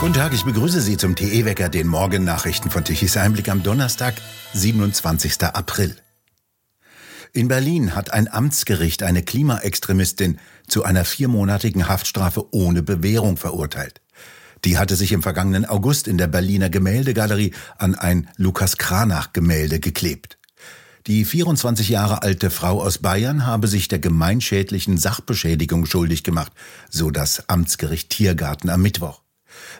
Guten Tag, ich begrüße Sie zum TE-Wecker, den Morgennachrichten von Tichys Einblick am Donnerstag, 27. April. In Berlin hat ein Amtsgericht eine Klimaextremistin zu einer viermonatigen Haftstrafe ohne Bewährung verurteilt. Die hatte sich im vergangenen August in der Berliner Gemäldegalerie an ein Lukas Kranach-Gemälde geklebt. Die 24 Jahre alte Frau aus Bayern habe sich der gemeinschädlichen Sachbeschädigung schuldig gemacht, so das Amtsgericht Tiergarten am Mittwoch.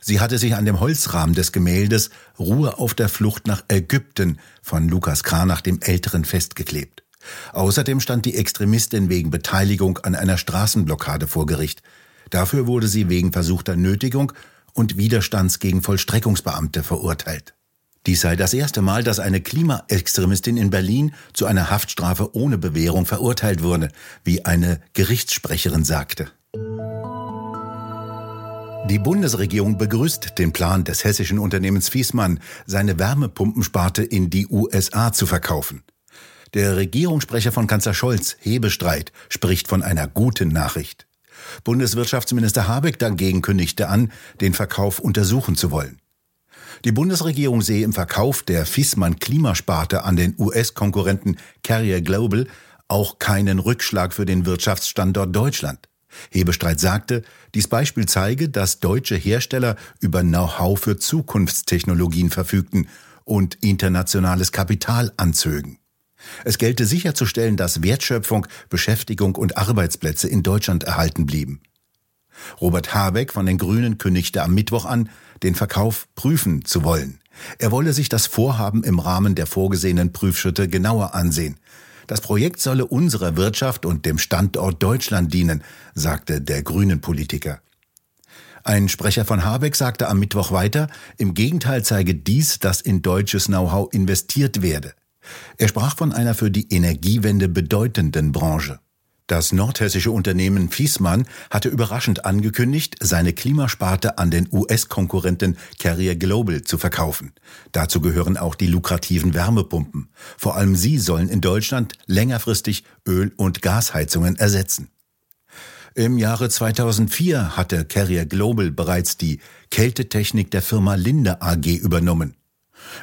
Sie hatte sich an dem Holzrahmen des Gemäldes Ruhe auf der Flucht nach Ägypten von Lukas Kranach dem Älteren festgeklebt. Außerdem stand die Extremistin wegen Beteiligung an einer Straßenblockade vor Gericht. Dafür wurde sie wegen versuchter Nötigung und Widerstands gegen Vollstreckungsbeamte verurteilt. Dies sei das erste Mal, dass eine Klimaextremistin in Berlin zu einer Haftstrafe ohne Bewährung verurteilt wurde, wie eine Gerichtssprecherin sagte. Die Bundesregierung begrüßt den Plan des hessischen Unternehmens Fiesmann, seine Wärmepumpensparte in die USA zu verkaufen. Der Regierungssprecher von Kanzler Scholz, Hebestreit, spricht von einer guten Nachricht. Bundeswirtschaftsminister Habeck dagegen kündigte an, den Verkauf untersuchen zu wollen. Die Bundesregierung sehe im Verkauf der Fiesmann Klimasparte an den US-Konkurrenten Carrier Global auch keinen Rückschlag für den Wirtschaftsstandort Deutschland. Hebestreit sagte, dies Beispiel zeige, dass deutsche Hersteller über Know-how für Zukunftstechnologien verfügten und internationales Kapital anzögen. Es gelte sicherzustellen, dass Wertschöpfung, Beschäftigung und Arbeitsplätze in Deutschland erhalten blieben. Robert Habeck von den Grünen kündigte am Mittwoch an, den Verkauf prüfen zu wollen. Er wolle sich das Vorhaben im Rahmen der vorgesehenen Prüfschritte genauer ansehen. Das Projekt solle unserer Wirtschaft und dem Standort Deutschland dienen, sagte der Grünen Politiker. Ein Sprecher von Habeck sagte am Mittwoch weiter, im Gegenteil zeige dies, dass in deutsches Know-how investiert werde. Er sprach von einer für die Energiewende bedeutenden Branche. Das nordhessische Unternehmen Fiesmann hatte überraschend angekündigt, seine Klimasparte an den US-Konkurrenten Carrier Global zu verkaufen. Dazu gehören auch die lukrativen Wärmepumpen. Vor allem sie sollen in Deutschland längerfristig Öl- und Gasheizungen ersetzen. Im Jahre 2004 hatte Carrier Global bereits die Kältetechnik der Firma Linde AG übernommen.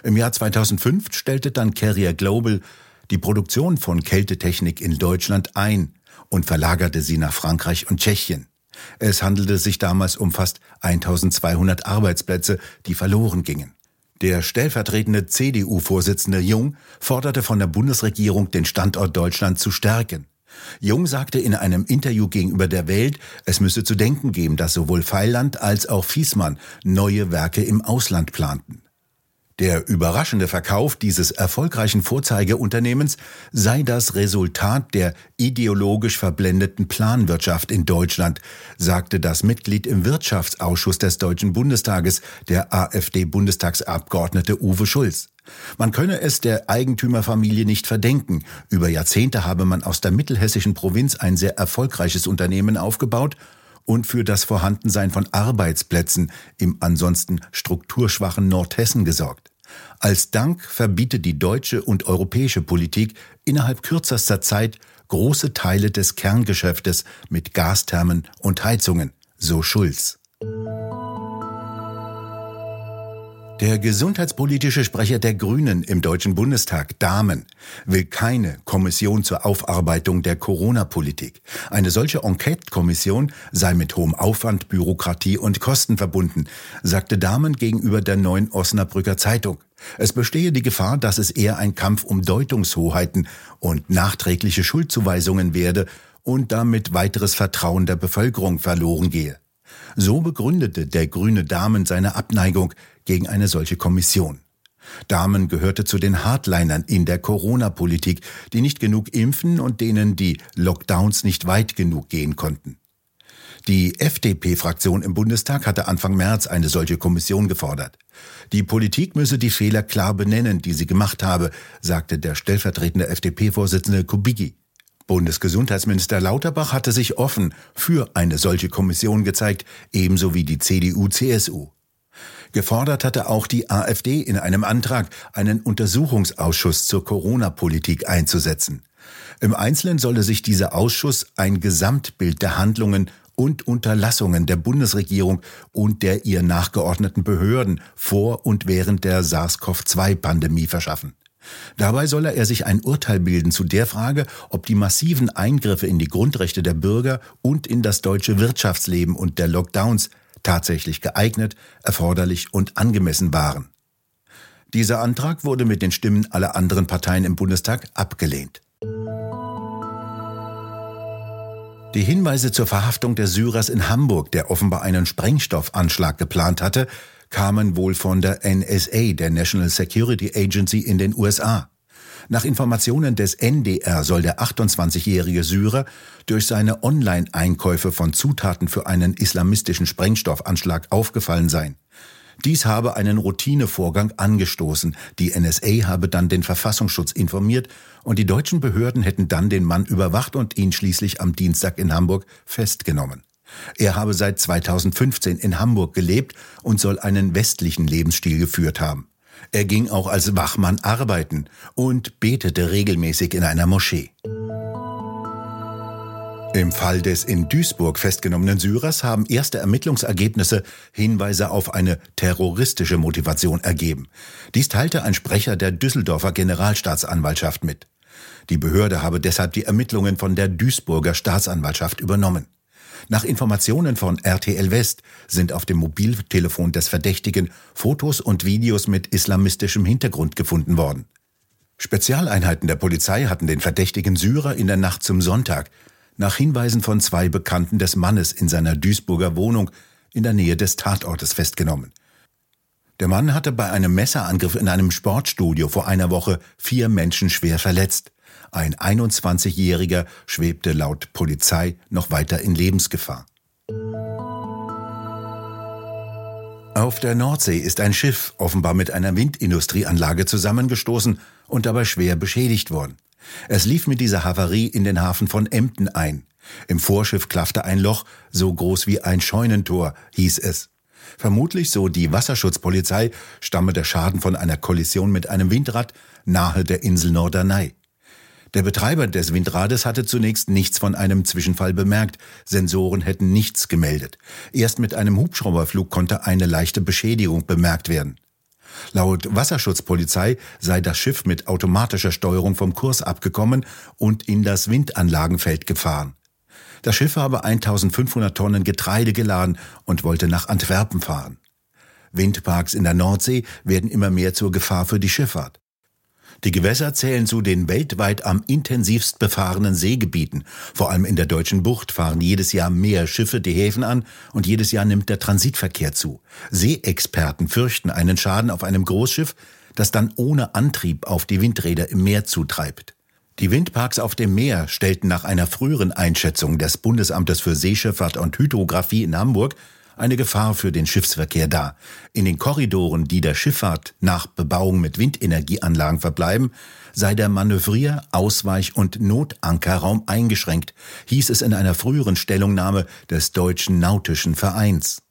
Im Jahr 2005 stellte dann Carrier Global die Produktion von Kältetechnik in Deutschland ein und verlagerte sie nach Frankreich und Tschechien. Es handelte sich damals um fast 1200 Arbeitsplätze, die verloren gingen. Der stellvertretende CDU-Vorsitzende Jung forderte von der Bundesregierung, den Standort Deutschland zu stärken. Jung sagte in einem Interview gegenüber der Welt, es müsse zu denken geben, dass sowohl Feiland als auch Fiesmann neue Werke im Ausland planten. Der überraschende Verkauf dieses erfolgreichen Vorzeigeunternehmens sei das Resultat der ideologisch verblendeten Planwirtschaft in Deutschland, sagte das Mitglied im Wirtschaftsausschuss des Deutschen Bundestages, der AfD-Bundestagsabgeordnete Uwe Schulz. Man könne es der Eigentümerfamilie nicht verdenken. Über Jahrzehnte habe man aus der mittelhessischen Provinz ein sehr erfolgreiches Unternehmen aufgebaut und für das Vorhandensein von Arbeitsplätzen im ansonsten strukturschwachen Nordhessen gesorgt. Als Dank verbietet die deutsche und europäische Politik innerhalb kürzester Zeit große Teile des Kerngeschäftes mit Gasthermen und Heizungen, so Schulz. Der gesundheitspolitische Sprecher der Grünen im Deutschen Bundestag, Dahmen, will keine Kommission zur Aufarbeitung der Corona-Politik. Eine solche Enquete-Kommission sei mit hohem Aufwand, Bürokratie und Kosten verbunden, sagte Dahmen gegenüber der neuen Osnabrücker Zeitung. Es bestehe die Gefahr, dass es eher ein Kampf um Deutungshoheiten und nachträgliche Schuldzuweisungen werde und damit weiteres Vertrauen der Bevölkerung verloren gehe. So begründete der grüne Damen seine Abneigung gegen eine solche Kommission. Damen gehörte zu den Hardlinern in der Corona-Politik, die nicht genug impfen und denen die Lockdowns nicht weit genug gehen konnten. Die FDP-Fraktion im Bundestag hatte Anfang März eine solche Kommission gefordert. Die Politik müsse die Fehler klar benennen, die sie gemacht habe, sagte der stellvertretende FDP-Vorsitzende Kubicki. Bundesgesundheitsminister Lauterbach hatte sich offen für eine solche Kommission gezeigt, ebenso wie die CDU-CSU. Gefordert hatte auch die AfD in einem Antrag, einen Untersuchungsausschuss zur Corona-Politik einzusetzen. Im Einzelnen solle sich dieser Ausschuss ein Gesamtbild der Handlungen und Unterlassungen der Bundesregierung und der ihr nachgeordneten Behörden vor und während der SARS-CoV-2-Pandemie verschaffen. Dabei solle er sich ein Urteil bilden zu der Frage, ob die massiven Eingriffe in die Grundrechte der Bürger und in das deutsche Wirtschaftsleben und der Lockdowns tatsächlich geeignet, erforderlich und angemessen waren. Dieser Antrag wurde mit den Stimmen aller anderen Parteien im Bundestag abgelehnt. Die Hinweise zur Verhaftung des Syrers in Hamburg, der offenbar einen Sprengstoffanschlag geplant hatte, kamen wohl von der NSA, der National Security Agency in den USA. Nach Informationen des NDR soll der 28-jährige Syrer durch seine Online-Einkäufe von Zutaten für einen islamistischen Sprengstoffanschlag aufgefallen sein. Dies habe einen Routinevorgang angestoßen. Die NSA habe dann den Verfassungsschutz informiert und die deutschen Behörden hätten dann den Mann überwacht und ihn schließlich am Dienstag in Hamburg festgenommen. Er habe seit 2015 in Hamburg gelebt und soll einen westlichen Lebensstil geführt haben. Er ging auch als Wachmann arbeiten und betete regelmäßig in einer Moschee. Im Fall des in Duisburg festgenommenen Syrers haben erste Ermittlungsergebnisse Hinweise auf eine terroristische Motivation ergeben. Dies teilte ein Sprecher der Düsseldorfer Generalstaatsanwaltschaft mit. Die Behörde habe deshalb die Ermittlungen von der Duisburger Staatsanwaltschaft übernommen. Nach Informationen von RTL West sind auf dem Mobiltelefon des Verdächtigen Fotos und Videos mit islamistischem Hintergrund gefunden worden. Spezialeinheiten der Polizei hatten den verdächtigen Syrer in der Nacht zum Sonntag nach Hinweisen von zwei Bekannten des Mannes in seiner Duisburger Wohnung in der Nähe des Tatortes festgenommen. Der Mann hatte bei einem Messerangriff in einem Sportstudio vor einer Woche vier Menschen schwer verletzt. Ein 21-Jähriger schwebte laut Polizei noch weiter in Lebensgefahr. Auf der Nordsee ist ein Schiff offenbar mit einer Windindustrieanlage zusammengestoßen und dabei schwer beschädigt worden. Es lief mit dieser Havarie in den Hafen von Emden ein. Im Vorschiff klaffte ein Loch, so groß wie ein Scheunentor, hieß es. Vermutlich, so die Wasserschutzpolizei, stamme der Schaden von einer Kollision mit einem Windrad nahe der Insel Norderney. Der Betreiber des Windrades hatte zunächst nichts von einem Zwischenfall bemerkt. Sensoren hätten nichts gemeldet. Erst mit einem Hubschrauberflug konnte eine leichte Beschädigung bemerkt werden. Laut Wasserschutzpolizei sei das Schiff mit automatischer Steuerung vom Kurs abgekommen und in das Windanlagenfeld gefahren. Das Schiff habe 1500 Tonnen Getreide geladen und wollte nach Antwerpen fahren. Windparks in der Nordsee werden immer mehr zur Gefahr für die Schifffahrt. Die Gewässer zählen zu den weltweit am intensivst befahrenen Seegebieten. Vor allem in der deutschen Bucht fahren jedes Jahr mehr Schiffe die Häfen an und jedes Jahr nimmt der Transitverkehr zu. Seeexperten fürchten einen Schaden auf einem Großschiff, das dann ohne Antrieb auf die Windräder im Meer zutreibt. Die Windparks auf dem Meer stellten nach einer früheren Einschätzung des Bundesamtes für Seeschifffahrt und Hydrographie in Hamburg eine Gefahr für den Schiffsverkehr dar. In den Korridoren, die der Schifffahrt nach Bebauung mit Windenergieanlagen verbleiben, sei der Manövrier-, Ausweich- und Notankerraum eingeschränkt, hieß es in einer früheren Stellungnahme des Deutschen Nautischen Vereins.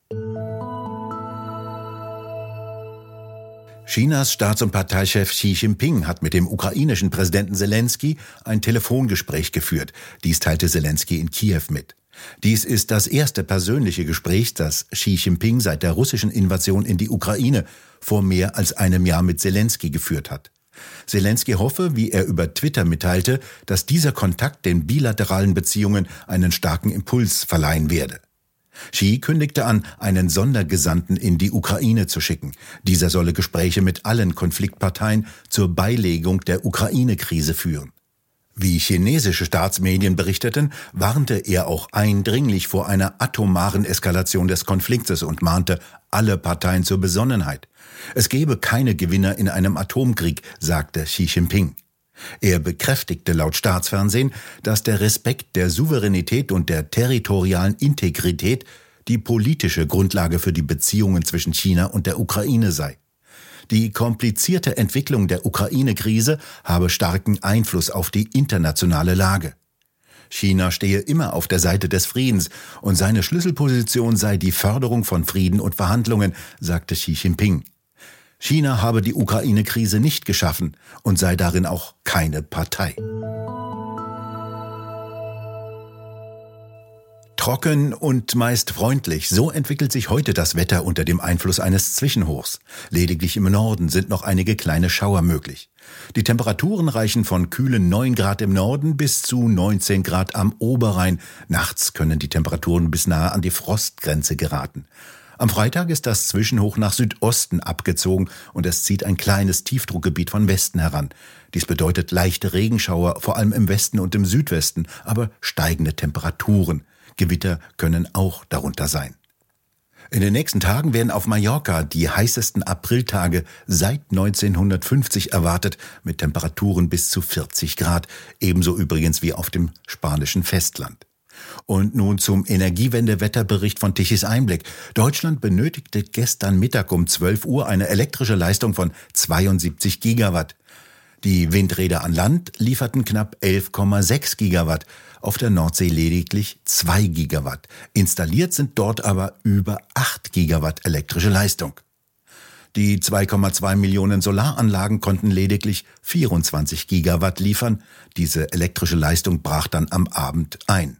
Chinas Staats- und Parteichef Xi Jinping hat mit dem ukrainischen Präsidenten Zelensky ein Telefongespräch geführt. Dies teilte Zelensky in Kiew mit. Dies ist das erste persönliche Gespräch, das Xi Jinping seit der russischen Invasion in die Ukraine vor mehr als einem Jahr mit Zelensky geführt hat. Zelensky hoffe, wie er über Twitter mitteilte, dass dieser Kontakt den bilateralen Beziehungen einen starken Impuls verleihen werde. Xi kündigte an, einen Sondergesandten in die Ukraine zu schicken. Dieser solle Gespräche mit allen Konfliktparteien zur Beilegung der Ukraine-Krise führen. Wie chinesische Staatsmedien berichteten, warnte er auch eindringlich vor einer atomaren Eskalation des Konfliktes und mahnte alle Parteien zur Besonnenheit. Es gebe keine Gewinner in einem Atomkrieg, sagte Xi Jinping. Er bekräftigte laut Staatsfernsehen, dass der Respekt der Souveränität und der territorialen Integrität die politische Grundlage für die Beziehungen zwischen China und der Ukraine sei. Die komplizierte Entwicklung der Ukraine-Krise habe starken Einfluss auf die internationale Lage. China stehe immer auf der Seite des Friedens und seine Schlüsselposition sei die Förderung von Frieden und Verhandlungen, sagte Xi Jinping. China habe die Ukraine-Krise nicht geschaffen und sei darin auch keine Partei. Trocken und meist freundlich, so entwickelt sich heute das Wetter unter dem Einfluss eines Zwischenhochs. Lediglich im Norden sind noch einige kleine Schauer möglich. Die Temperaturen reichen von kühlen 9 Grad im Norden bis zu 19 Grad am Oberrhein. Nachts können die Temperaturen bis nahe an die Frostgrenze geraten. Am Freitag ist das Zwischenhoch nach Südosten abgezogen und es zieht ein kleines Tiefdruckgebiet von Westen heran. Dies bedeutet leichte Regenschauer, vor allem im Westen und im Südwesten, aber steigende Temperaturen. Gewitter können auch darunter sein. In den nächsten Tagen werden auf Mallorca die heißesten Apriltage seit 1950 erwartet, mit Temperaturen bis zu 40 Grad, ebenso übrigens wie auf dem spanischen Festland. Und nun zum Energiewendewetterbericht von Tichys Einblick. Deutschland benötigte gestern Mittag um 12 Uhr eine elektrische Leistung von 72 Gigawatt. Die Windräder an Land lieferten knapp 11,6 Gigawatt, auf der Nordsee lediglich 2 Gigawatt. Installiert sind dort aber über 8 Gigawatt elektrische Leistung. Die 2,2 Millionen Solaranlagen konnten lediglich 24 Gigawatt liefern. Diese elektrische Leistung brach dann am Abend ein.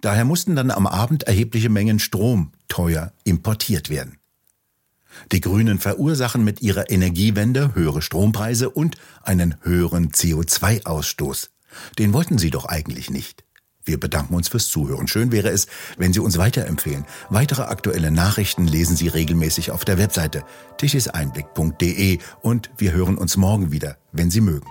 Daher mussten dann am Abend erhebliche Mengen Strom teuer importiert werden. Die Grünen verursachen mit ihrer Energiewende höhere Strompreise und einen höheren CO2-Ausstoß. Den wollten sie doch eigentlich nicht. Wir bedanken uns fürs Zuhören. Schön wäre es, wenn Sie uns weiterempfehlen. Weitere aktuelle Nachrichten lesen Sie regelmäßig auf der Webseite tischiseinblick.de und wir hören uns morgen wieder, wenn Sie mögen.